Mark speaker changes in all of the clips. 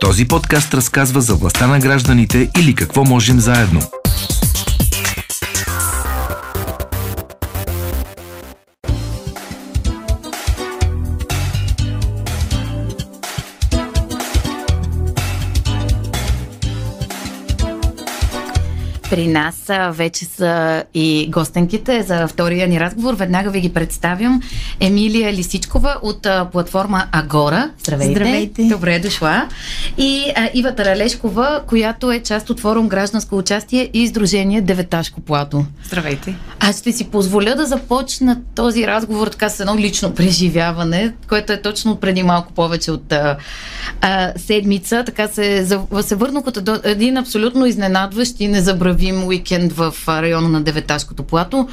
Speaker 1: Този подкаст разказва за властта на гражданите или какво можем заедно.
Speaker 2: При нас вече са и гостенките за втория ни разговор. Веднага ви ги представям. Емилия Лисичкова от платформа Агора. Здравейте.
Speaker 3: Здравейте.
Speaker 2: Добре дошла. И а, Ива Таралешкова, която е част от форум Гражданско участие и Издружение Деветашко плато.
Speaker 3: Здравейте.
Speaker 2: Аз ще си позволя да започна този разговор така с едно лично преживяване, което е точно преди малко повече от а, а, седмица. Така се, се върнах от един абсолютно изненадващ и незабравим уикенд в района на Деветашкото плато,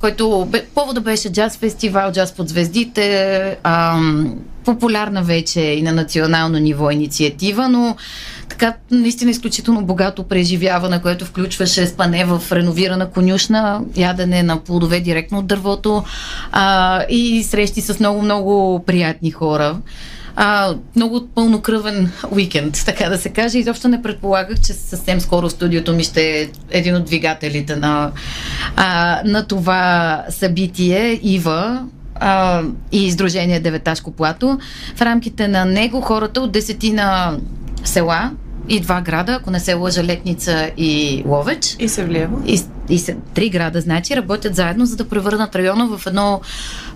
Speaker 2: който повода беше джаз фестивал, джаз под звездите, ам, популярна вече и на национално ниво инициатива, но така наистина изключително богато преживяване, което включваше спане в реновирана конюшна, ядене на плодове директно от дървото а, и срещи с много-много приятни хора. А, много пълнокръвен уикенд, така да се каже. Изобщо не предполагах, че съвсем скоро студиото ми ще е един от двигателите на, а, на това събитие. Ива, а, и Издружение Деветашко плато. В рамките на него хората от десетина села и два града, ако не се лъжа Летница и Ловеч.
Speaker 3: И се влиява.
Speaker 2: И, и се, три града, значи, работят заедно, за да превърнат района в едно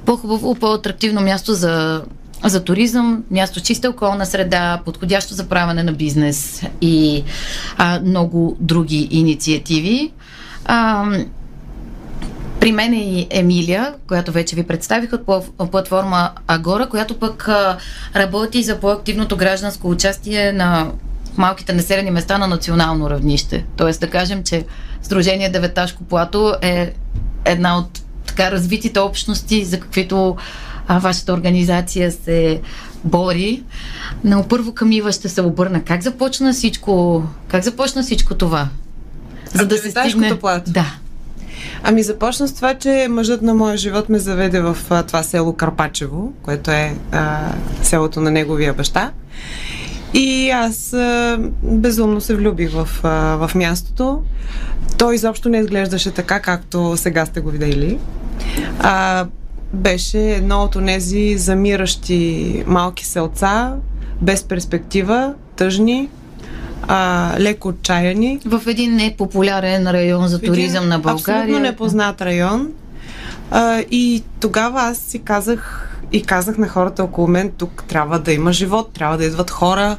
Speaker 2: по-хубаво, по-атрактивно място за за туризъм, място чиста околна среда, подходящо за правене на бизнес и а, много други инициативи. А, при мен е и Емилия, която вече ви представих от платформа Агора, която пък работи за по-активното гражданско участие на малките населени места на национално равнище. Тоест да кажем, че Сдружение Деветашко плато е една от така развитите общности, за каквито а, вашата организация се бори. Но първо към Ива ще се обърна. Как започна всичко, как започна всичко това?
Speaker 3: За да се стигне... плато?
Speaker 2: Да.
Speaker 3: Ами започна с това, че мъжът на моя живот ме заведе в а, това село Карпачево, което е а, селото на неговия баща. И аз а, безумно се влюбих в, а, в мястото. Той изобщо не изглеждаше така, както сега сте го видели. А, беше едно от тези замиращи малки селца, без перспектива, тъжни, а, леко отчаяни.
Speaker 2: В един непопулярен район за туризъм на България.
Speaker 3: Абсолютно непознат район. А, и тогава аз си казах и казах на хората около мен, тук трябва да има живот, трябва да идват хора.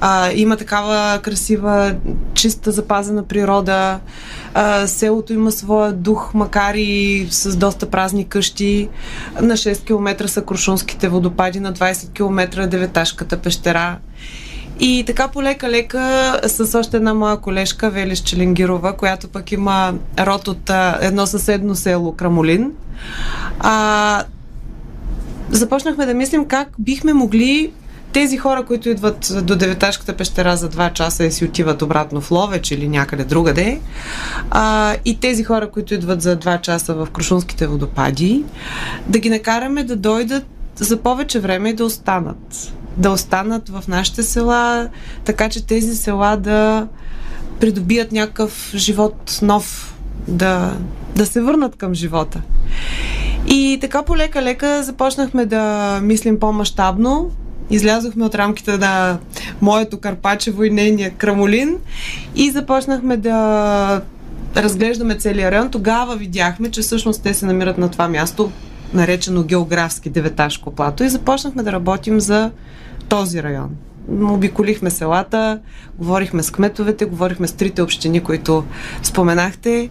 Speaker 3: А, има такава красива, чиста, запазена природа. А, селото има своя дух, макар и с доста празни къщи. На 6 км са Крушунските водопади, на 20 км Деветашката пещера. И така полека-лека с още една моя колежка, Велиш Челенгирова, която пък има род от а, едно съседно село Крамолин. А, започнахме да мислим как бихме могли тези хора, които идват до Деветашката пещера за 2 часа и си отиват обратно в Ловеч или някъде другаде, а, и тези хора, които идват за 2 часа в Крушунските водопади, да ги накараме да дойдат за повече време и да останат. Да останат в нашите села, така че тези села да придобият някакъв живот нов, да, да се върнат към живота. И така полека-лека започнахме да мислим по-масштабно. Излязохме от рамките на моето Карпачево и нейния Крамолин и започнахме да разглеждаме целия район. Тогава видяхме, че всъщност те се намират на това място, наречено географски Деветашко плато и започнахме да работим за този район. Обиколихме селата, говорихме с кметовете, говорихме с трите общини, които споменахте.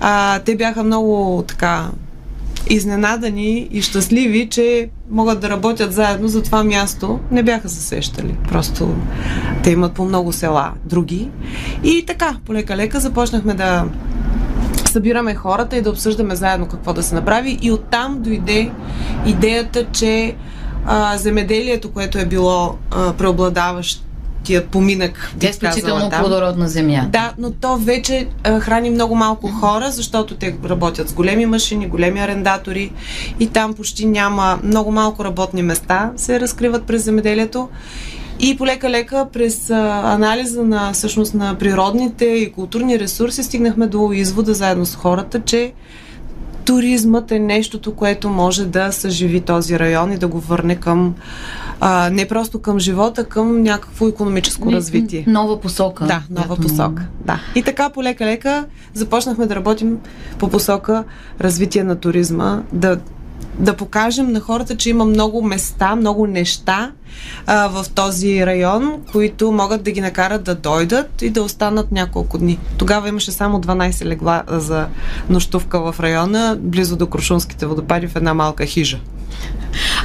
Speaker 3: А, те бяха много така изненадани и щастливи, че могат да работят заедно за това място. Не бяха се сещали. Просто те имат по много села други. И така, полека-лека започнахме да събираме хората и да обсъждаме заедно какво да се направи. И оттам дойде идеята, че а, земеделието, което е било а, преобладаващо тия поминък.
Speaker 2: Тя е изключително плодородна земя.
Speaker 3: Да, но то вече а, храни много малко хора, защото те работят с големи машини, големи арендатори и там почти няма много малко работни места се разкриват през земеделието. И полека-лека през а, анализа на всъщност на природните и културни ресурси стигнахме до извода заедно с хората, че туризмът е нещото, което може да съживи този район и да го върне към а, не просто към живота, към някакво економическо развитие.
Speaker 2: Нова посока.
Speaker 3: Да, нова да, посока. Да. И така полека-лека започнахме да работим по посока развитие на туризма, да да покажем на хората, че има много места, много неща а, в този район, които могат да ги накарат да дойдат и да останат няколко дни. Тогава имаше само 12 легла за нощувка в района, близо до Крушунските водопади в една малка хижа.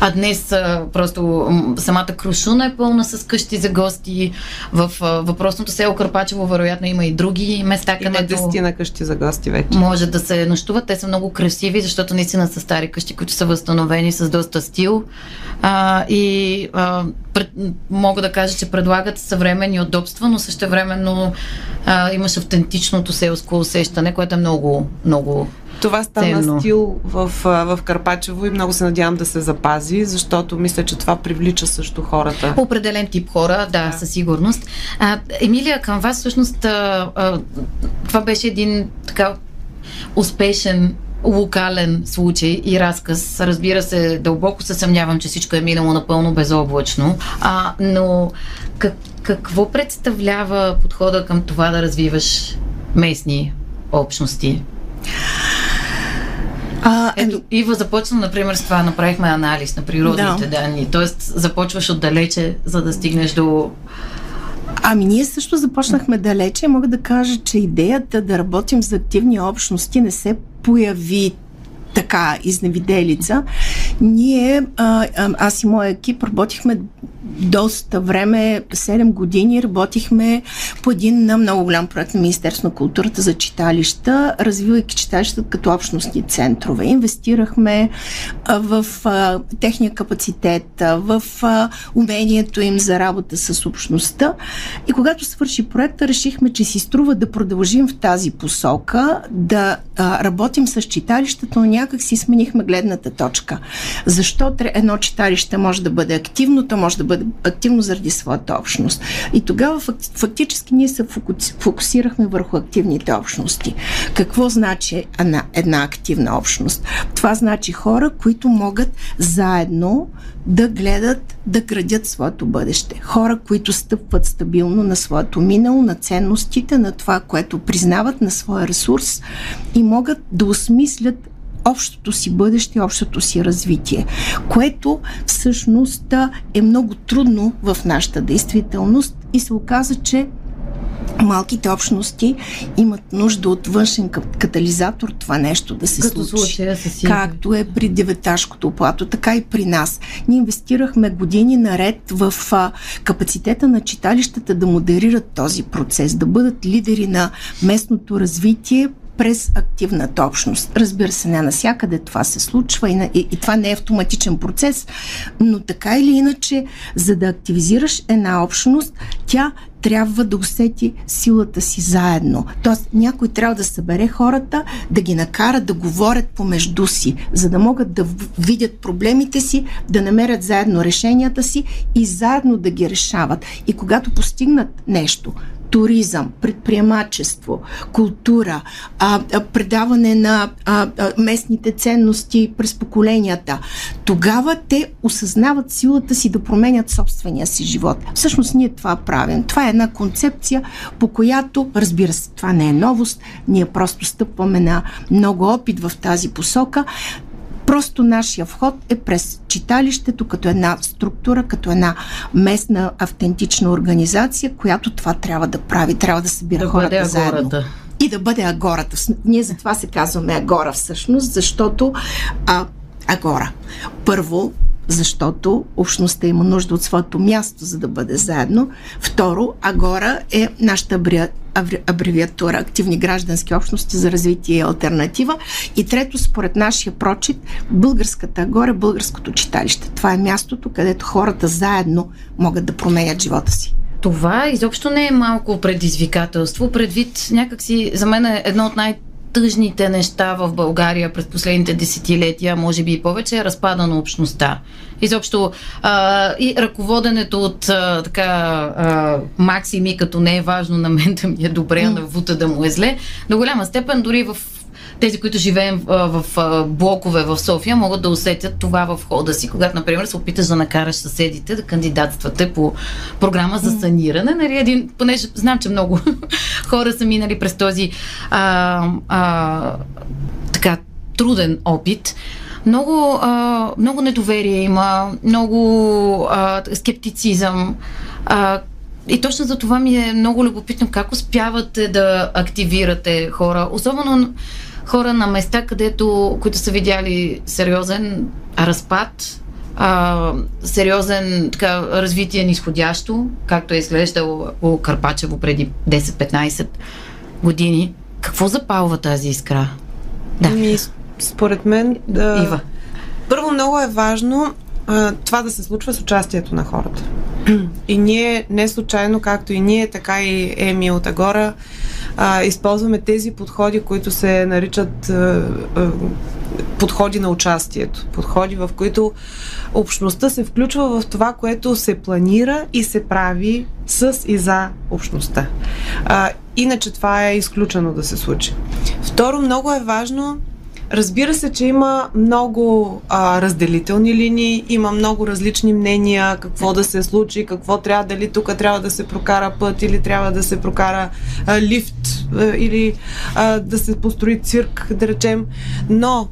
Speaker 2: А днес а, просто самата Крушуна е пълна с къщи за гости. В а, въпросното село Карпачево вероятно има и други места,
Speaker 3: има
Speaker 2: където...
Speaker 3: Има десетина къщи за гости вече.
Speaker 2: Може да се нощуват. Те са много красиви, защото наистина са стари къщи, които са възстановени с доста стил. А, и а, пред, мога да кажа, че предлагат съвременни удобства, но също времено имаш автентичното селско усещане, което е много, много
Speaker 3: това стана ценно. стил в, в Карпачево и много се надявам да се запази, защото мисля, че това привлича също хората.
Speaker 2: Определен тип хора, да, да. със сигурност. А, Емилия, към вас всъщност а, а, това беше един така успешен локален случай и разказ. Разбира се, дълбоко се съмнявам, че всичко е минало напълно безоблачно, а, но как, какво представлява подхода към това да развиваш местни общности? А, Ето, Ива започна, например, с това. Направихме анализ на природните да. данни. Тоест, започваш отдалече, за да стигнеш до
Speaker 4: Ами ние също започнахме далече. Мога да кажа, че идеята да работим за активни общности не се появи така изневиделица. Ние, а, аз и моя екип работихме доста време, 7 години работихме по един на много голям проект на Министерство на културата за читалища, развивайки читалищата като общностни центрове. Инвестирахме в а, техния капацитет, в а, умението им за работа с общността. И когато свърши проекта, решихме, че си струва да продължим в тази посока, да а, работим с читалищата, но някак си сменихме гледната точка. Защо едно читалище може да бъде активно, то може да бъде активно заради своята общност. И тогава фактически ние се фокусирахме върху активните общности. Какво значи една, една активна общност? Това значи хора, които могат заедно да гледат, да градят своето бъдеще. Хора, които стъпват стабилно на своето минало, на ценностите, на това, което признават, на своя ресурс и могат да осмислят общото си бъдеще, общото си развитие, което всъщност е много трудно в нашата действителност и се оказа, че малките общности имат нужда от външен катализатор това нещо да се
Speaker 2: Като
Speaker 4: случи. Си. Както е при деветашкото плато, така и при нас. Ние инвестирахме години наред в а, капацитета на читалищата да модерират този процес, да бъдат лидери на местното развитие през активната общност. Разбира се, не насякъде това се случва и, и, и това не е автоматичен процес, но така или иначе, за да активизираш една общност, тя трябва да усети силата си заедно. Тоест, някой трябва да събере хората, да ги накара да говорят помежду си, за да могат да видят проблемите си, да намерят заедно решенията си и заедно да ги решават. И когато постигнат нещо, туризъм, предприемачество, култура, а, предаване на а, а, местните ценности през поколенията, тогава те осъзнават силата си да променят собствения си живот. Всъщност ние това правим. Това е една концепция, по която, разбира се, това не е новост, ние просто стъпваме на много опит в тази посока, Просто нашия вход е през читалището като една структура, като една местна автентична организация, която това трябва да прави, трябва да събира да хората заедно. И да бъде агората. Ние затова се казваме агора всъщност, защото а, агора. Първо, защото общността има нужда от своето място, за да бъде заедно. Второ, Агора е нашата абревиатура Активни граждански общности за развитие и альтернатива. И трето, според нашия прочит, българската Агора, българското читалище. Това е мястото, където хората заедно могат да променят живота си.
Speaker 2: Това изобщо не е малко предизвикателство, предвид някакси за мен е едно от най- тъжните неща в България през последните десетилетия, може би и повече, е разпада на общността. Изобщо а, и ръководенето от а, така а, максими, като не е важно на мен да ми е добре, а на Вута да му е зле, до голяма степен дори в тези, които живеем в, в блокове в София, могат да усетят това в хода си, когато, например, се опиташ да накараш съседите да кандидатствате по програма за саниране. Нали, един, понеже знам, че много хора са минали през този а, а, така труден опит. Много, а, много недоверие има, много а, скептицизъм. А, и точно за това ми е много любопитно как успявате да активирате хора, особено хора на места, където, които са видяли сериозен разпад, а, сериозен така, развитие нисходящо, както е изглеждало Карпачево преди 10-15 години. Какво запалва тази искра?
Speaker 3: Да. Ми, според мен... Да,
Speaker 2: Ива.
Speaker 3: Първо много е важно това да се случва с участието на хората. И ние не случайно, както и ние, така и Еми от Агора, а, използваме тези подходи, които се наричат а, а, подходи на участието. Подходи, в които общността се включва в това, което се планира и се прави с и за общността. А, иначе това е изключено да се случи. Второ, много е важно Разбира се, че има много а, разделителни линии, има много различни мнения какво да се случи, какво трябва, дали тук трябва да се прокара път или трябва да се прокара а, лифт а, или а, да се построи цирк, да речем. Но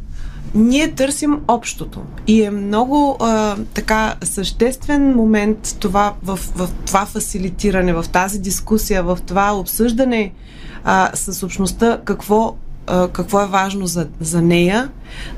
Speaker 3: ние търсим общото. И е много а, така съществен момент това, в, в това фасилитиране, в тази дискусия, в това обсъждане а, с общността какво какво е важно за, за нея,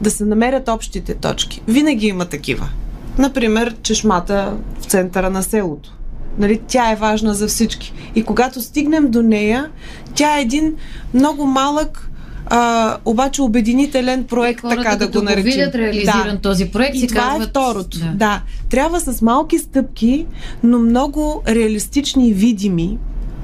Speaker 3: да се намерят общите точки. Винаги има такива. Например, чешмата в центъра на селото. Нали, тя е важна за всички. И когато стигнем до нея, тя е един много малък, а, обаче обединителен проект,
Speaker 2: хората,
Speaker 3: така да го наречем.
Speaker 2: видят реализиран да. този проект,
Speaker 3: и
Speaker 2: си
Speaker 3: това е
Speaker 2: казват...
Speaker 3: е второто. Да. да. Трябва с малки стъпки, но много реалистични и видими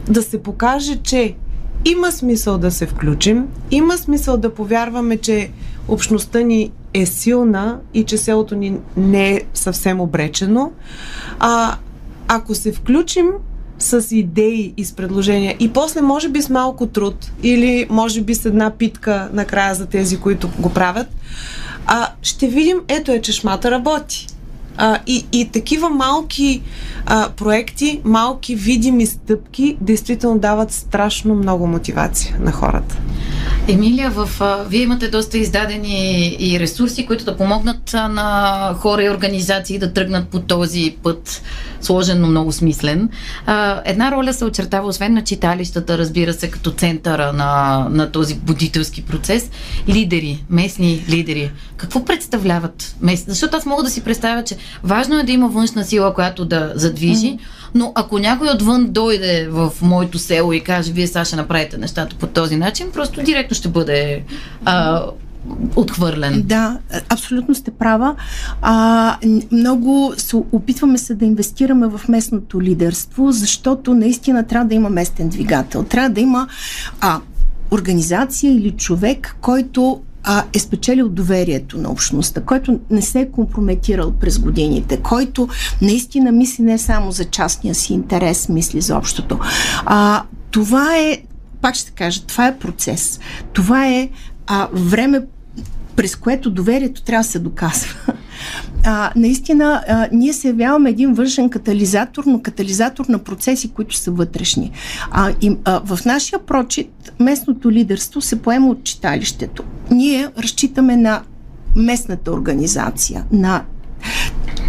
Speaker 3: да се покаже, че има смисъл да се включим, има смисъл да повярваме, че общността ни е силна и че селото ни не е съвсем обречено. А, ако се включим с идеи и с предложения и после може би с малко труд или може би с една питка накрая за тези, които го правят, а, ще видим, ето е, че шмата работи. А, и, и такива малки а, проекти, малки видими стъпки, действително дават страшно много мотивация на хората.
Speaker 2: Емилия, в, а, вие имате доста издадени и ресурси, които да помогнат а, на хора и организации да тръгнат по този път, сложен, но много смислен. А, една роля се очертава, освен на читалищата, разбира се, като центъра на, на този будителски процес, лидери, местни лидери. Какво представляват местни? Защото аз мога да си представя, че важно е да има външна сила, която да задвижи, mm-hmm. но ако някой отвън дойде в моето село и каже, вие сега ще направите нещата по този начин, просто директно ще бъде а, отхвърлен.
Speaker 4: Да, абсолютно сте права. А, много се опитваме се да инвестираме в местното лидерство, защото наистина трябва да има местен двигател. Трябва да има а, организация или човек, който а, е спечелил доверието на общността, който не се е компрометирал през годините, който наистина мисли не само за частния си интерес, мисли за общото. А, това е, пак ще кажа, това е процес. Това е а, време, през което доверието трябва да се доказва. А, наистина, а, ние се явяваме един външен катализатор, но катализатор на процеси, които са вътрешни. А, и, а, в нашия прочит местното лидерство се поема от читалището. Ние разчитаме на местната организация, на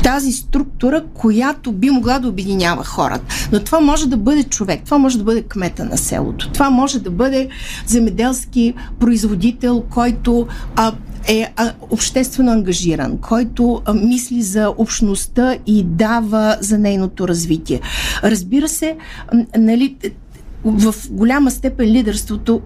Speaker 4: тази структура, която би могла да обединява хората. Но това може да бъде човек, това може да бъде кмета на селото, това може да бъде земеделски производител, който а, е а, обществено ангажиран, който а, мисли за общността и дава за нейното развитие. Разбира се, а, нали, в голяма степен лидерството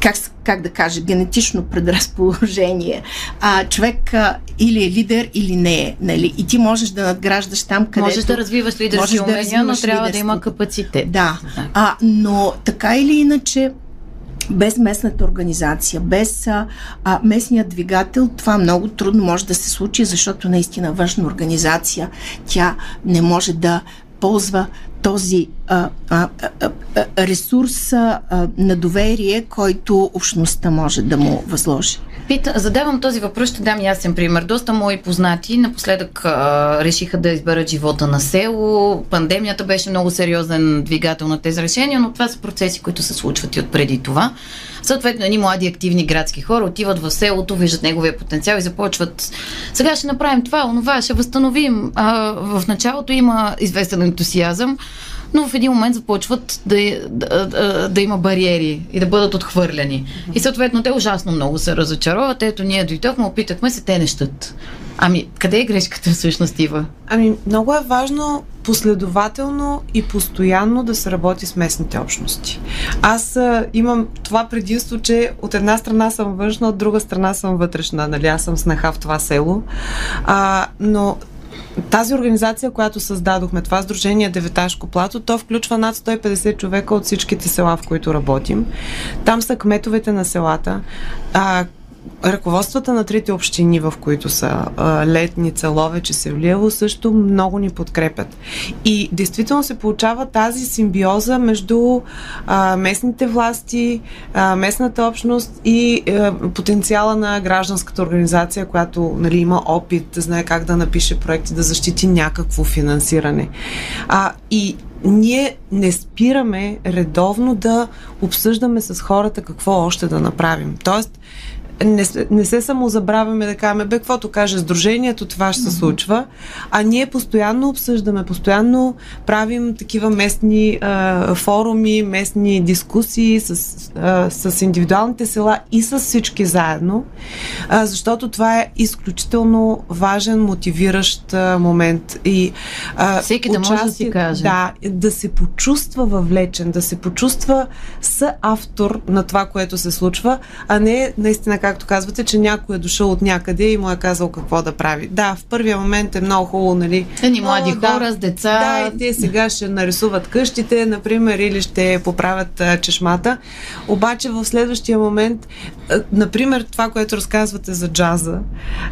Speaker 4: как, как да кажа, генетично предразположение. А, човек а, или е лидер, или не е. Нали? И ти можеш да надграждаш там, където...
Speaker 2: Можеш да развиваш лидерски умения, да но трябва да има капацитет.
Speaker 4: Да. А, но така или иначе, без местната организация, без а, а, местния двигател, това много трудно може да се случи, защото наистина външна организация, тя не може да ползва този а, а, а, ресурс а, на доверие, който общността може да му възложи.
Speaker 2: Пита, задавам този въпрос, ще дам ясен пример. Доста мои познати напоследък а, решиха да изберат живота на село. Пандемията беше много сериозен двигател на тези решения, но това са процеси, които се случват и от преди това. Съответно, едни млади активни градски хора отиват в селото, виждат неговия потенциал и започват сега ще направим това, онова, ще възстановим. А, в началото има известен ентусиазъм, но в един момент започват да, да, да, да има бариери и да бъдат отхвърляни. И съответно те ужасно много се разочароват. Ето ние дойдохме, опитахме се, те нещат. Ами, къде е грешката всъщност, Ива?
Speaker 3: Ами, много е важно последователно и постоянно да се работи с местните общности. Аз а, имам това предимство, че от една страна съм външна, от друга страна съм вътрешна. Нали, аз съм снаха в това село. А, но тази организация, която създадохме, това Сдружение Деветашко плато, то включва над 150 човека от всичките села, в които работим. Там са кметовете на селата, а, ръководствата на трите общини, в които са Летница, Ловеч и Севлиево, също много ни подкрепят. И действително се получава тази симбиоза между а, местните власти, а, местната общност и а, потенциала на гражданската организация, която нали, има опит, да знае как да напише проекти, да защити някакво финансиране. А, и ние не спираме редовно да обсъждаме с хората какво още да направим. Тоест, не, не се самозабравяме да кажем, бе, каквото каже Сдружението, това ще се случва, а ние постоянно обсъждаме, постоянно правим такива местни а, форуми, местни дискусии с, а, с индивидуалните села и с всички заедно, а, защото това е изключително важен, мотивиращ а, момент. И,
Speaker 2: а, Всеки да може да си каже.
Speaker 3: Да, да се почувства въвлечен, да се почувства съавтор на това, което се случва, а не наистина както казвате, че някой е дошъл от някъде и му е казал какво да прави. Да, в първия момент е много хубаво, нали?
Speaker 2: Едни млади О, хора да, с деца.
Speaker 3: Да, и те сега ще нарисуват къщите, например, или ще поправят а, чешмата. Обаче в следващия момент, а, например, това, което разказвате за джаза,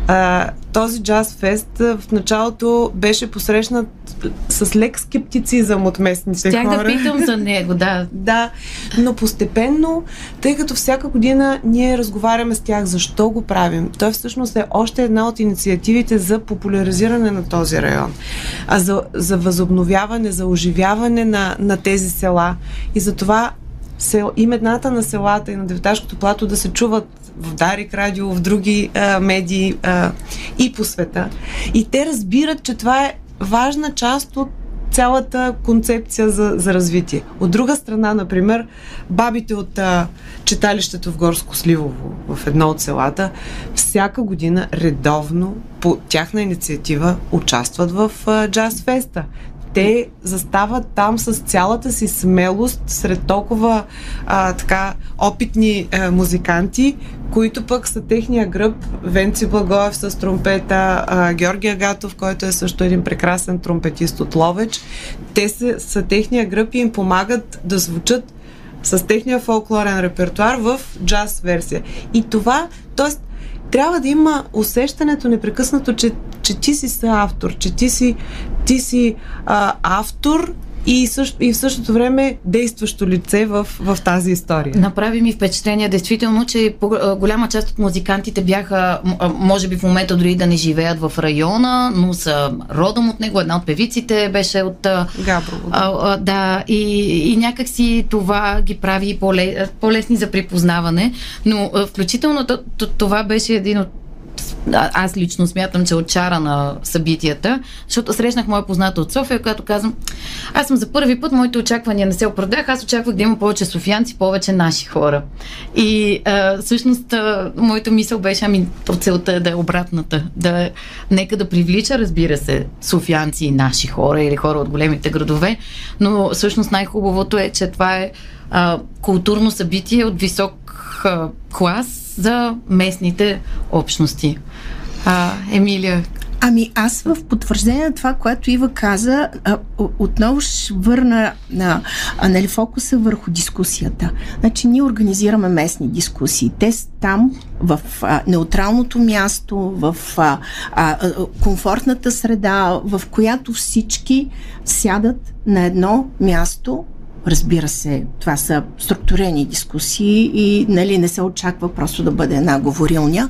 Speaker 3: а, този джаз фест в началото беше посрещнат с лек скептицизъм от местните
Speaker 2: Стях
Speaker 3: хора.
Speaker 2: да питам за него, да.
Speaker 3: да, но постепенно, тъй като всяка година ние разговаряме с тях защо го правим, той всъщност е още една от инициативите за популяризиране на този район, а за, за възобновяване, за оживяване на, на тези села. И за това сел, имената на селата и на Деветашкото плато да се чуват в Дарик радио, в други а, медии а, и по света. И те разбират, че това е важна част от цялата концепция за, за развитие. От друга страна, например, бабите от а, читалището в Горско Сливово, в едно от селата, всяка година редовно по тяхна инициатива участват в а, Джаз Феста те застават там с цялата си смелост сред толкова а, така опитни а, музиканти, които пък са техния гръб. Венци Благоев с тромпета, а, Георги Агатов, който е също един прекрасен тромпетист от Ловеч. Те са, са техния гръб и им помагат да звучат с техния фолклорен репертуар в джаз версия. И това, т.е. трябва да има усещането непрекъснато, че, че ти си автор, че ти си, ти си а, автор и, също, и в същото време действащо лице в, в тази история.
Speaker 2: Направи ми впечатление, действително, че голяма част от музикантите бяха, може би в момента дори да не живеят в района, но са родом от него. Една от певиците беше от...
Speaker 3: Габрово.
Speaker 2: Да, а, да и, и някак си това ги прави по-лесни за припознаване, но включително това беше един от аз лично смятам, че е отчара на събитията, защото срещнах моя позната от София, която казвам, аз съм за първи път, моите очаквания не се оправдах, аз очаквах да има повече софиянци, повече наши хора. И а, всъщност а, моята мисъл беше, ами то целта е да е обратната, да нека да привлича, разбира се, софиянци и наши хора или хора от големите градове, но всъщност най-хубавото е, че това е а, културно събитие от висок а, клас, за местните общности. А, Емилия,
Speaker 4: Ами аз в потвърждение на това, което Ива каза, отново ще върна на, нали, фокуса върху дискусията. Значи ние организираме местни дискусии. Те там, в а, неутралното място, в а, а, комфортната среда, в която всички сядат на едно място Разбира се, това са структурени дискусии и нали, не се очаква просто да бъде една говорилня.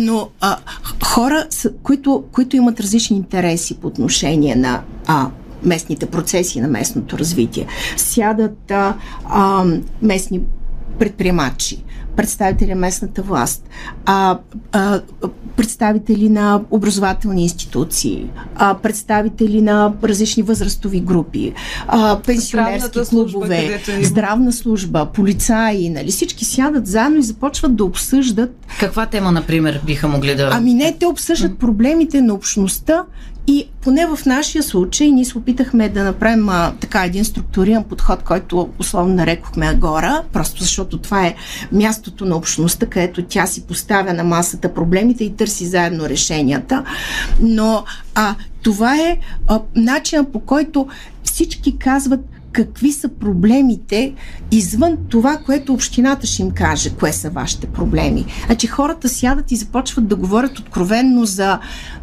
Speaker 4: Но а, хора, които, които имат различни интереси по отношение на а, местните процеси на местното развитие, сядат а, а, местни предприемачи, представители на местната власт, а, а, представители на образователни институции, а, представители на различни възрастови групи, а, пенсионерски клубове, служба, здравна служба, полицаи, нали, всички сядат заедно и започват да обсъждат.
Speaker 2: Каква тема, например, биха могли да.
Speaker 4: Ами не, те обсъждат проблемите на общността и поне в нашия случай ние се опитахме да направим а, така един структуриран подход, който условно нарекохме Агора, просто защото това е мястото на общността, където тя си поставя на масата проблемите и търси заедно решенията. Но а, това е начинът по който всички казват какви са проблемите извън това, което общината ще им каже, кое са вашите проблеми. Значи хората сядат и започват да говорят откровенно за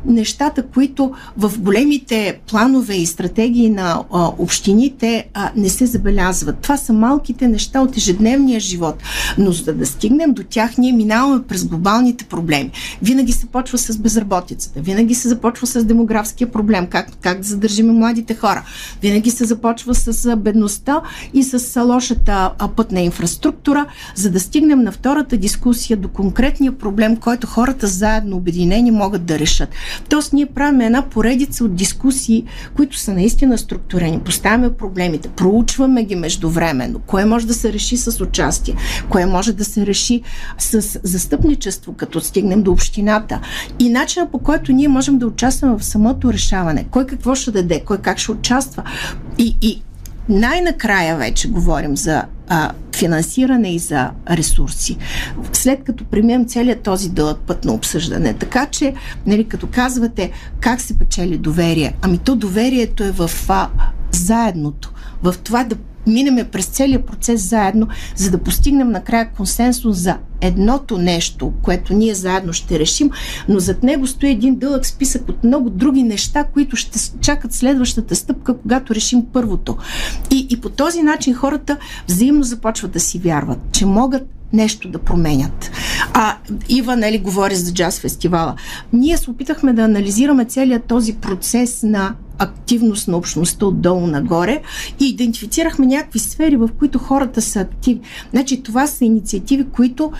Speaker 4: нещата, които в големите планове и стратегии на а, общините а, не се забелязват. Това са малките неща от ежедневния живот. Но за да стигнем до тях, ние минаваме през глобалните проблеми. Винаги се почва с безработицата, винаги се започва с демографския проблем, как, как да задържим младите хора, винаги се започва с бедността и с лошата пътна инфраструктура, за да стигнем на втората дискусия до конкретния проблем, който хората заедно обединени могат да решат. Тоест, ние правим една поредица от дискусии, които са наистина структурени. Поставяме проблемите, проучваме ги междувременно. Кое може да се реши с участие, кое може да се реши с застъпничество, като стигнем до общината. И начина по който ние можем да участваме в самото решаване. Кой какво ще даде, кой как ще участва. И, и най-накрая вече говорим за а, финансиране и за ресурси. След като премием целият този дълъг път на обсъждане. Така че, нали, като казвате как се печели доверие, ами то доверието е в а, заедното, в това да минеме през целият процес заедно, за да постигнем накрая консенсус за едното нещо, което ние заедно ще решим, но зад него стои един дълъг списък от много други неща, които ще чакат следващата стъпка, когато решим първото. И, и по този начин хората взаимно започват да си вярват, че могат нещо да променят. А Ива, нали, говори за джаз фестивала. Ние се опитахме да анализираме целият този процес на активност на общността отдолу нагоре и идентифицирахме някакви сфери, в които хората са активни. Значи това са инициативи, които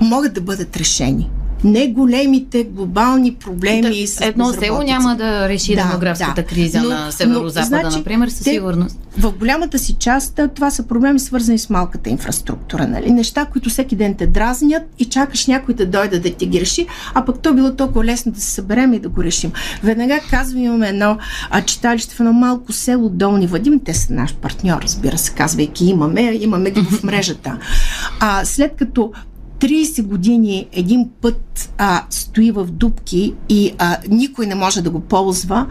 Speaker 4: могат да бъдат решени не големите глобални проблеми да, с
Speaker 2: Едно село няма да реши да, демографската да. криза но, на Северо-Запада, значи, например, със те, сигурност.
Speaker 4: В голямата си част това са проблеми свързани с малката инфраструктура. Нали? Неща, които всеки ден те дразнят и чакаш някой да дойде да ти ги реши, а пък то било толкова лесно да се съберем и да го решим. Веднага казвам, имаме едно а, читалище в едно малко село Долни Вадим. Те са наш партньор, разбира се, казвайки имаме, имаме ги в мрежата. А, след като 30 години един път а, стои в дубки и а, никой не може да го ползва,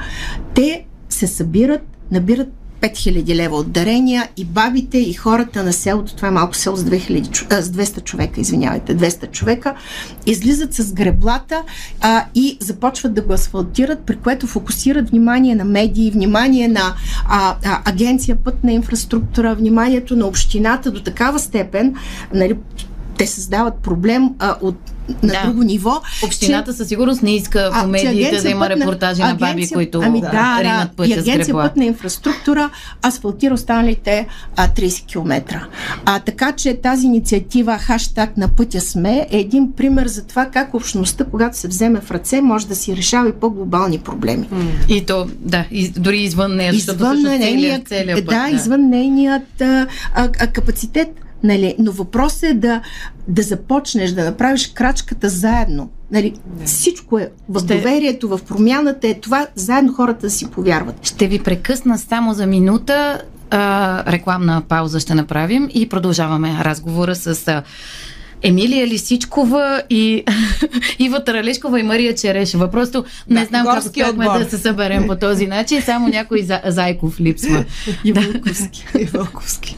Speaker 4: те се събират, набират 5000 лева от дарения и бабите и хората на селото, това е малко село с, 2000, с 200 човека, извинявайте, 200 човека, излизат с греблата а, и започват да го асфалтират, при което фокусират внимание на медии, внимание на а, а, агенция пътна инфраструктура, вниманието на общината до такава степен, нали, те създават проблем а, от на да. друго ниво.
Speaker 2: Общината че, със сигурност не иска в медиите да има репортажи на, на баби, които ами, да, да, пътя
Speaker 4: и агенция пътна инфраструктура асфалтира останалите а, 30 км. А, така че тази инициатива хаштаг на пътя сме е един пример за това как общността, когато се вземе в ръце, може да си решава и по-глобални проблеми.
Speaker 2: И то, да, и, дори извън нея,
Speaker 4: извън нейният, целият, път. Да, да, извън нейният а, а, капацитет Нали? Но въпросът е да, да започнеш, да направиш крачката заедно. Нали? Не. Всичко е в Ще... доверието, в промяната е това, заедно хората да си повярват.
Speaker 2: Ще ви прекъсна само за минута. А, рекламна пауза ще направим и продължаваме разговора с а, Емилия Лисичкова и Ива Таралешкова и Мария Черешева. Просто не
Speaker 3: Да,
Speaker 2: знам как успяхме да се съберем по този начин. Само някой за, Зайков липсва.
Speaker 4: И Вълковски.
Speaker 3: И Вълковски.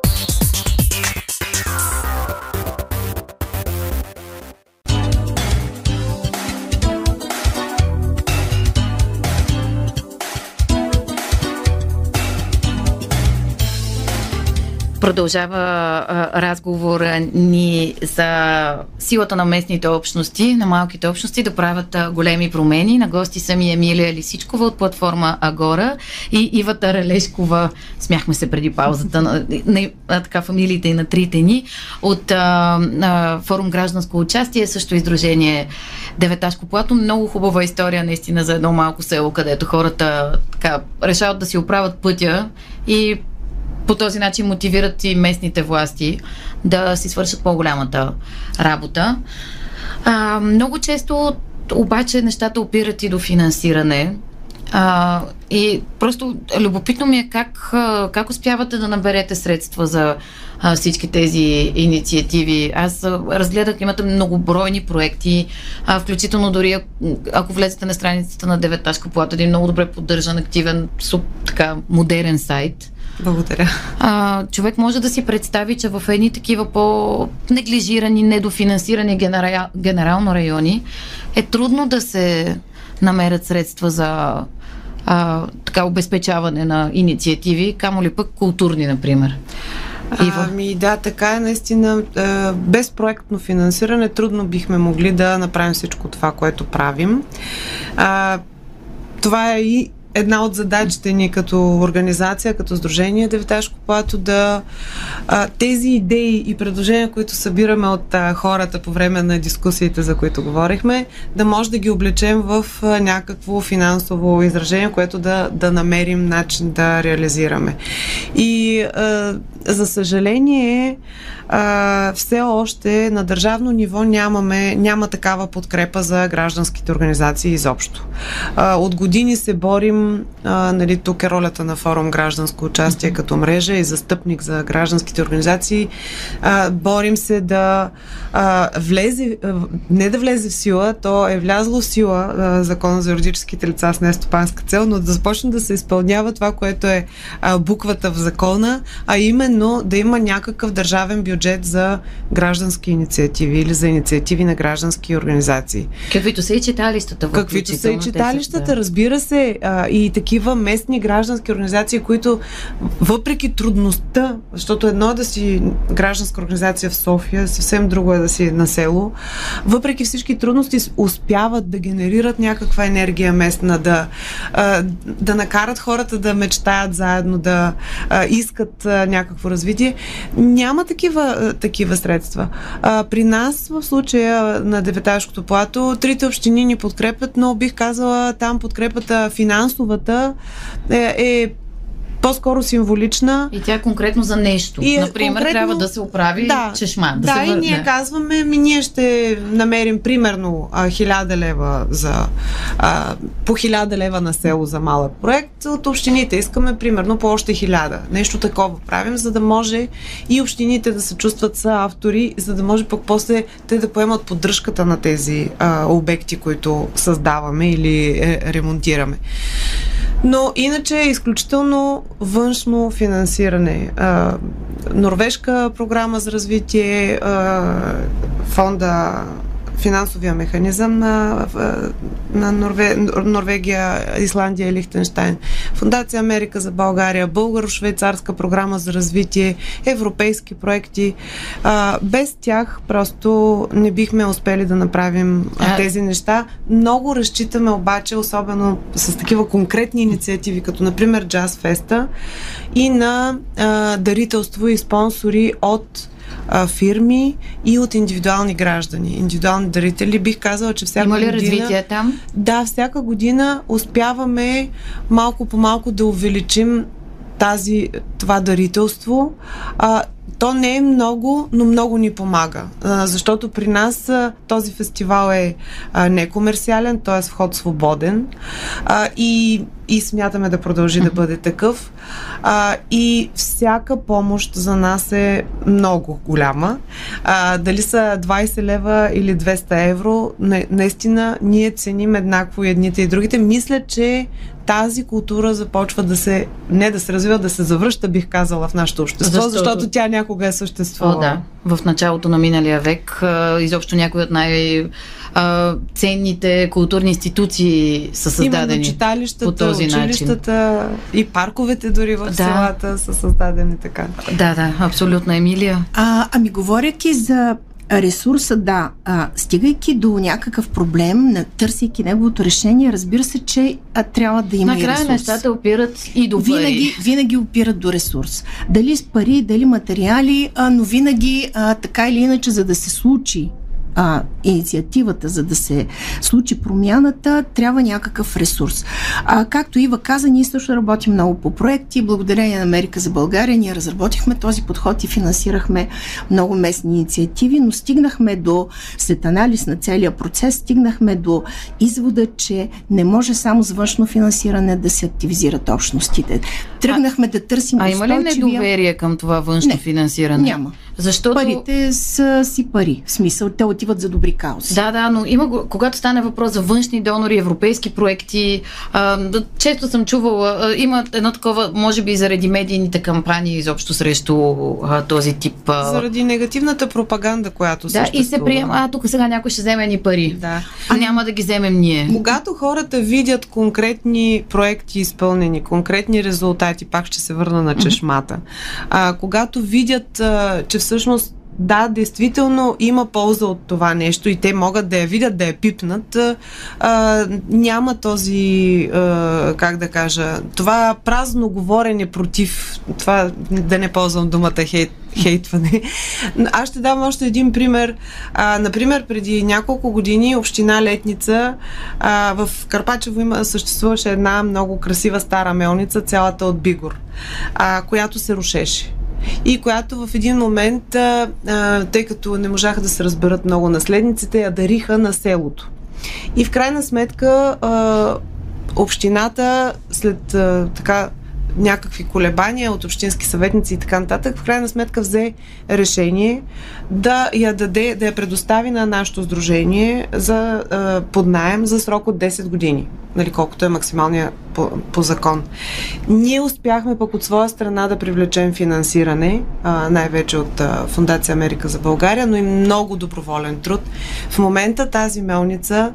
Speaker 2: Продължава а, разговора ни за силата на местните общности, на малките общности да правят големи промени. На гости са ми Емилия Лисичкова от платформа Агора и Ива Таралешкова, смяхме се преди паузата, на, на, на така фамилиите и на трите ни, от а, а, форум Гражданско участие, също издружение Деветашко плато. Много хубава история наистина за едно малко село, където хората така, решават да си оправят пътя и по този начин мотивират и местните власти да си свършат по-голямата работа. А, много често обаче нещата опират и до финансиране. А, и просто любопитно ми е как, как успявате да наберете средства за а, всички тези инициативи. Аз разгледах, имате многобройни проекти, а, включително дори ако влезете на страницата на Деветашка плата, един много добре поддържан, активен, суп, така, модерен сайт.
Speaker 3: Благодаря.
Speaker 2: А, човек може да си представи, че в едни такива по-неглижирани, недофинансирани генерал, генерално райони е трудно да се намерят средства за а, така обезпечаване на инициативи, камо ли пък културни, например. Ива.
Speaker 3: Ами да, така е наистина. Без проектно финансиране трудно бихме могли да направим всичко това, което правим. А, това е и една от задачите ни като организация, като Сдружение Деветашко плато да а, тези идеи и предложения, които събираме от а, хората по време на дискусиите, за които говорихме, да може да ги облечем в а, някакво финансово изражение, което да, да намерим начин да реализираме. И а, за съжаление, а, все още на държавно ниво нямаме, няма такава подкрепа за гражданските организации изобщо. А, от години се борим, а, нали, тук е ролята на форум гражданско участие като мрежа и застъпник за гражданските организации. А, борим се да а, влезе, а, не да влезе в сила, то е влязло в сила а, закона за юридическите лица с нестопанска цел, но да започне да се изпълнява това, което е а, буквата в закона, а именно да има някакъв държавен бюджет за граждански инициативи или за инициативи на граждански организации.
Speaker 2: Каквито са и читалищата.
Speaker 3: Каквито са и читалищата,
Speaker 2: да.
Speaker 3: разбира се, а, и такива местни граждански организации, които въпреки трудността, защото едно е да си гражданска организация в София, съвсем друго е да си на село, въпреки всички трудности успяват да генерират някаква енергия местна, да, а, да накарат хората да мечтаят заедно, да а, искат а, някакво развитие. Няма такива, а, такива средства. А, при нас в случая на Деветашкото плато, трите общини ни подкрепят, но бих казала там подкрепата финансовата е, е по-скоро символична.
Speaker 2: И тя е конкретно за нещо.
Speaker 3: И е
Speaker 2: Например,
Speaker 3: конкретно-
Speaker 2: трябва да се оправи
Speaker 3: Да.
Speaker 2: чешма.
Speaker 3: Да,
Speaker 2: се
Speaker 3: и ние
Speaker 2: да.
Speaker 3: казваме, ми ние ще намерим примерно а, 1000 лева за а, по 1000 лева на село за малък проект. От общините искаме примерно по още 1000. Нещо такова правим, за да може и общините да се чувстват са автори, за да може пък после те да поемат поддръжката на тези а, обекти, които създаваме или е, ремонтираме. Но иначе е изключително външно финансиране. А, норвежка програма за развитие, а, фонда финансовия механизъм на, на Норве, Норвегия, Исландия и Лихтенштайн, Фундация Америка за България, Българо-швейцарска програма за развитие, европейски проекти. А, без тях просто не бихме успели да направим а, тези неща. Много разчитаме обаче, особено с такива конкретни инициативи, като например Jazz Festa и на а, дарителство и спонсори от а, фирми и от индивидуални граждани, индивидуални дарители. Бих казала, че всяка
Speaker 2: Има ли
Speaker 3: година...
Speaker 2: развитие там?
Speaker 3: Да, всяка година успяваме малко по малко да увеличим тази, това дарителство. А, то не е много, но много ни помага. Защото при нас този фестивал е некомерциален, т.е. вход свободен. И, и смятаме да продължи да бъде такъв. И всяка помощ за нас е много голяма. Дали са 20 лева или 200 евро, на, наистина ние ценим еднакво едните и другите. Мисля, че тази култура започва да се, не да се развива, да се завръща, бих казала, в нашето общество, защото, защото тя някога е съществувала.
Speaker 2: О, да. В началото на миналия век изобщо някои от най- ценните културни институции са създадени Именно
Speaker 3: читалищата,
Speaker 2: по този
Speaker 3: училищата
Speaker 2: начин.
Speaker 3: и парковете дори в
Speaker 2: Да.
Speaker 3: селата са създадени така.
Speaker 2: Да, да, абсолютно, Емилия.
Speaker 4: А, ами, говоряки за ресурса, да, а, стигайки до някакъв проблем, на, търсейки неговото решение, разбира се, че а, трябва да има
Speaker 2: Накрая
Speaker 4: ресурс.
Speaker 2: нещата опират и до пари.
Speaker 4: Винаги, винаги опират до ресурс. Дали с пари, дали материали, а, но винаги а, така или иначе, за да се случи а, инициативата, за да се случи промяната, трябва някакъв ресурс. А, както Ива каза, ние също работим много по проекти. Благодарение на Америка за България ние разработихме този подход и финансирахме много местни инициативи, но стигнахме до, след анализ на целия процес, стигнахме до извода, че не може само с външно финансиране да се активизират общностите. Тръгнахме да търсим
Speaker 2: А има ли недоверие към това външно
Speaker 4: Не,
Speaker 2: финансиране?
Speaker 4: Няма.
Speaker 2: Защото...
Speaker 4: Парите са си пари. В смисъл, те отиват за добри каузи.
Speaker 2: Да, да, но има, когато стане въпрос за външни донори, европейски проекти, а, често съм чувала, а, има едно такова, може би заради медийните кампании изобщо срещу а, този тип. А,
Speaker 3: Заради негативната пропаганда, която
Speaker 2: да, и се
Speaker 3: съществува.
Speaker 2: приема, а тук сега някой ще вземе ни пари.
Speaker 3: Да.
Speaker 2: А няма да ги вземем ние.
Speaker 3: Когато хората видят конкретни проекти изпълнени, конкретни резултати, пак ще се върна на чешмата, а, когато видят, а, че всъщност да, действително има полза от това нещо и те могат да я видят, да я пипнат, а, няма този, а, как да кажа, това празно говорене против, това да не ползвам думата хейт, хейтване. Аз ще дам още един пример. А, например, преди няколко години община Летница а, в Карпачево има, съществуваше една много красива стара мелница, цялата от Бигор, а, която се рушеше. И която в един момент, а, тъй като не можаха да се разберат много наследниците, я дариха на селото. И в крайна сметка а, общината след а, така някакви колебания от общински съветници и така нататък, в крайна сметка взе решение да я даде, да я предостави на нашето сдружение за а, поднаем за срок от 10 години, нали, колкото е максималния по, по закон. Ние успяхме пък от своя страна да привлечем финансиране, а, най-вече от а, Фундация Америка за България, но и много доброволен труд. В момента тази мелница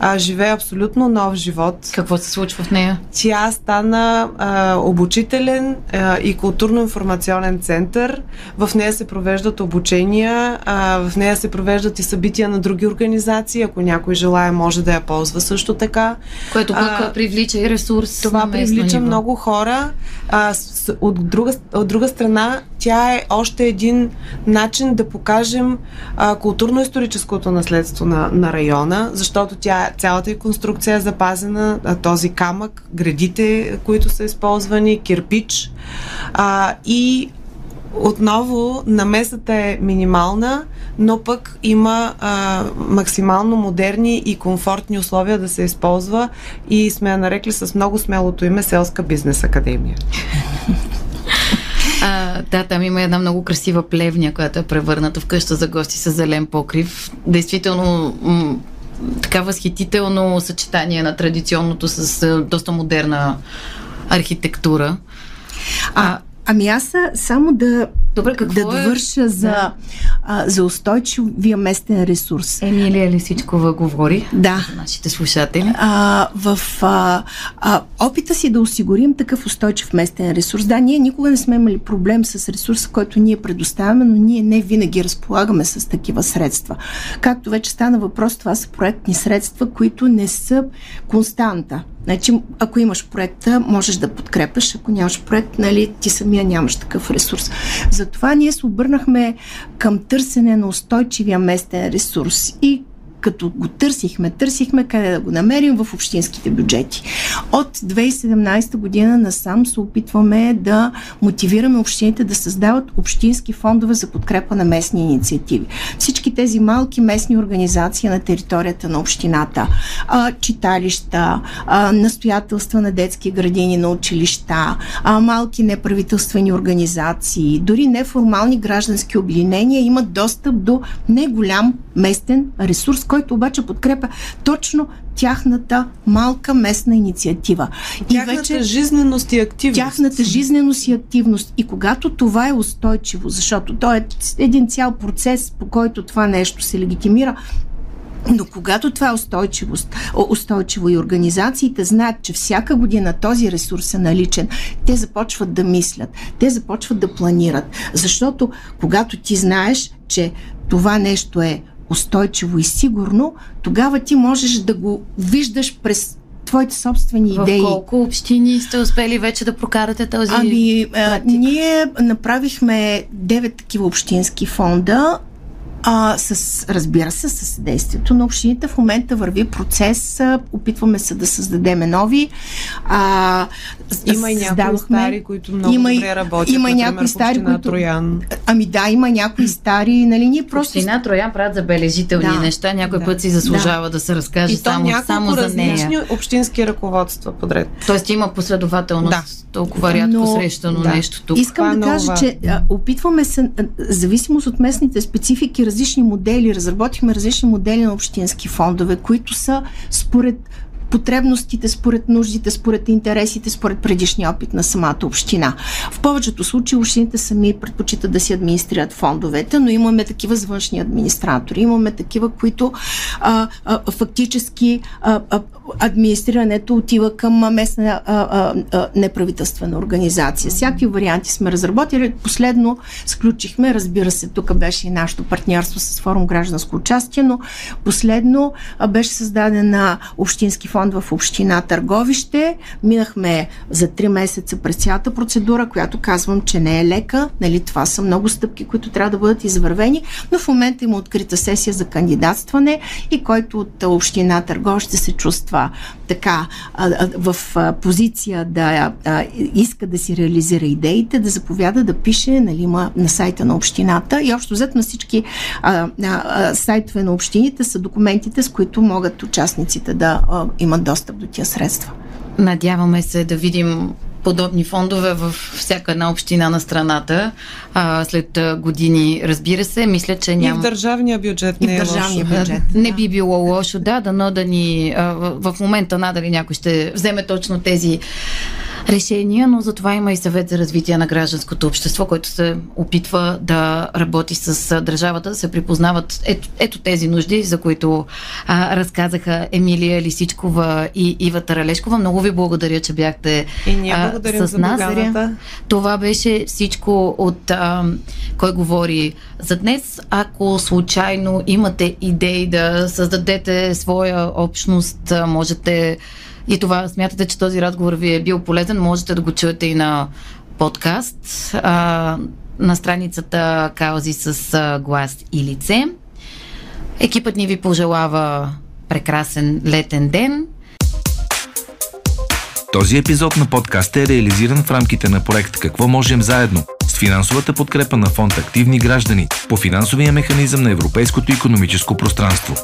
Speaker 3: а, живее абсолютно нов живот.
Speaker 2: Какво се случва в нея?
Speaker 3: Тя стана а, обучителен а, и културно-информационен център. В нея се провеждат обучения, а, в нея се провеждат и събития на други организации. Ако някой желая, може да я ползва също така.
Speaker 2: Което пък
Speaker 3: А,
Speaker 2: привлича и ресурс.
Speaker 3: Това привлича
Speaker 2: ниво.
Speaker 3: много хора. А, с, от, друга, от друга страна, тя е още един начин да покажем а, културно-историческото наследство на, на района, защото тя, цялата и конструкция е запазена, а, този камък, градите, които са използвани, кирпич. А, и отново намесата е минимална, но пък има а, максимално модерни и комфортни условия да се използва и сме я нарекли с много смелото име Селска бизнес академия.
Speaker 2: А, да, там има една много красива плевня, която е превърната в къща за гости с зелен покрив. Действително м- така възхитително съчетание на традиционното с доста модерна архитектура.
Speaker 4: А, ами аз само да,
Speaker 2: Добре, какво
Speaker 4: да
Speaker 2: е?
Speaker 4: довърша за,
Speaker 2: Да.
Speaker 4: а, за устойчивия местен ресурс.
Speaker 2: Емилия Лисичкова говори
Speaker 4: Да.
Speaker 2: за нашите слушатели.
Speaker 4: а, в а, а, опита си да осигурим такъв устойчив местен ресурс. Да, ние никога не сме имали проблем с ресурса, който ние предоставяме, но ние не винаги разполагаме с такива средства. Както вече стана въпрос, това са проектни средства, които не са константа. Значи, ако имаш проекта, можеш да подкрепяш, ако нямаш проект, нали, ти самия нямаш такъв ресурс. Затова ние се обърнахме към търсене на устойчивия местен ресурс и като го търсихме, търсихме къде да го намерим в общинските бюджети. От 2017 година насам се опитваме да мотивираме общините да създават общински фондове за подкрепа на местни инициативи. Всички тези малки местни организации на територията на общината, читалища, настоятелства на детски градини, на училища, малки неправителствени организации, дори неформални граждански обединения имат достъп до неголям местен ресурс, който обаче подкрепя точно тяхната малка местна инициатива.
Speaker 3: Тяхната и вече, жизненост и активност.
Speaker 4: Тяхната жизненост и активност. И когато това е устойчиво, защото то е един цял процес, по който това нещо се легитимира, но когато това е устойчивост, устойчиво и организациите знаят, че всяка година този ресурс е наличен, те започват да мислят, те започват да планират. Защото когато ти знаеш, че това нещо е устойчиво и сигурно, тогава ти можеш да го виждаш през твоите собствени идеи.
Speaker 2: В колко общини сте успели вече да прокарате този
Speaker 4: Ами, а, ние направихме 9 такива общински фонда а, с, разбира се, с съдействието на общините. В момента върви процес, а, опитваме се да създадеме нови. А,
Speaker 3: има и някои стари, които много има, добре работят.
Speaker 4: Има например, някои стари, които...
Speaker 3: Троян.
Speaker 4: Ами да, има някои стари, нали, ние просто...
Speaker 2: Община Троян правят забележителни да, неща, някой да, път си заслужава да, да се разкаже и само, само за нея.
Speaker 3: общински ръководства подред.
Speaker 2: Тоест има последователност. Да. Толкова рядко Но, срещано да. нещо тук.
Speaker 4: Искам да кажа, че а, опитваме се, а, зависимост от местните специфики, различни модели, разработихме различни модели на общински фондове, които са според потребностите, според нуждите, според интересите, според предишния опит на самата община. В повечето случаи общините сами предпочитат да си администрират фондовете, но имаме такива с външни администратори, имаме такива, които а, а, фактически а, а, администрирането отива към местна а, а, а, неправителствена организация. Всякакви варианти сме разработили. Последно сключихме, разбира се, тук беше и нашето партньорство с форум гражданско участие, но последно беше създадена общински фонд в община Търговище. Минахме за три месеца през цялата процедура, която казвам, че не е лека. Нали, това са много стъпки, които трябва да бъдат извървени, но в момента има открита сесия за кандидатстване и който от община Търговище се чувства така в позиция да иска да си реализира идеите, да заповяда да пише нали, има на сайта на общината и общо взето на всички сайтове на общините са документите, с които могат участниците да имат достъп до тия средства.
Speaker 2: Надяваме се да видим подобни фондове в всяка една община на страната а, след години. Разбира се, мисля, че няма.
Speaker 3: И в държавния бюджет не
Speaker 4: и в е държавния
Speaker 3: лошо.
Speaker 2: бюджет. Не би било лошо, да, дано да ни. А, в момента надали някой ще вземе точно тези решения, но за това има и съвет за развитие на гражданското общество, който се опитва да работи с държавата, да се припознават ето, ето тези нужди, за които а, разказаха Емилия Лисичкова и Ива Таралешкова. Много ви благодаря, че бяхте
Speaker 3: и ние а, с нас.
Speaker 2: Това беше всичко от а, Кой говори за днес. Ако случайно имате идеи да създадете своя общност, можете и това смятате, че този разговор ви е бил полезен, можете да го чуете и на подкаст а, на страницата Каузи с а, глас и лице. Екипът ни ви пожелава прекрасен летен ден.
Speaker 1: Този епизод на подкаста е реализиран в рамките на проект Какво можем заедно с финансовата подкрепа на фонд Активни граждани по финансовия механизъм на Европейското економическо пространство.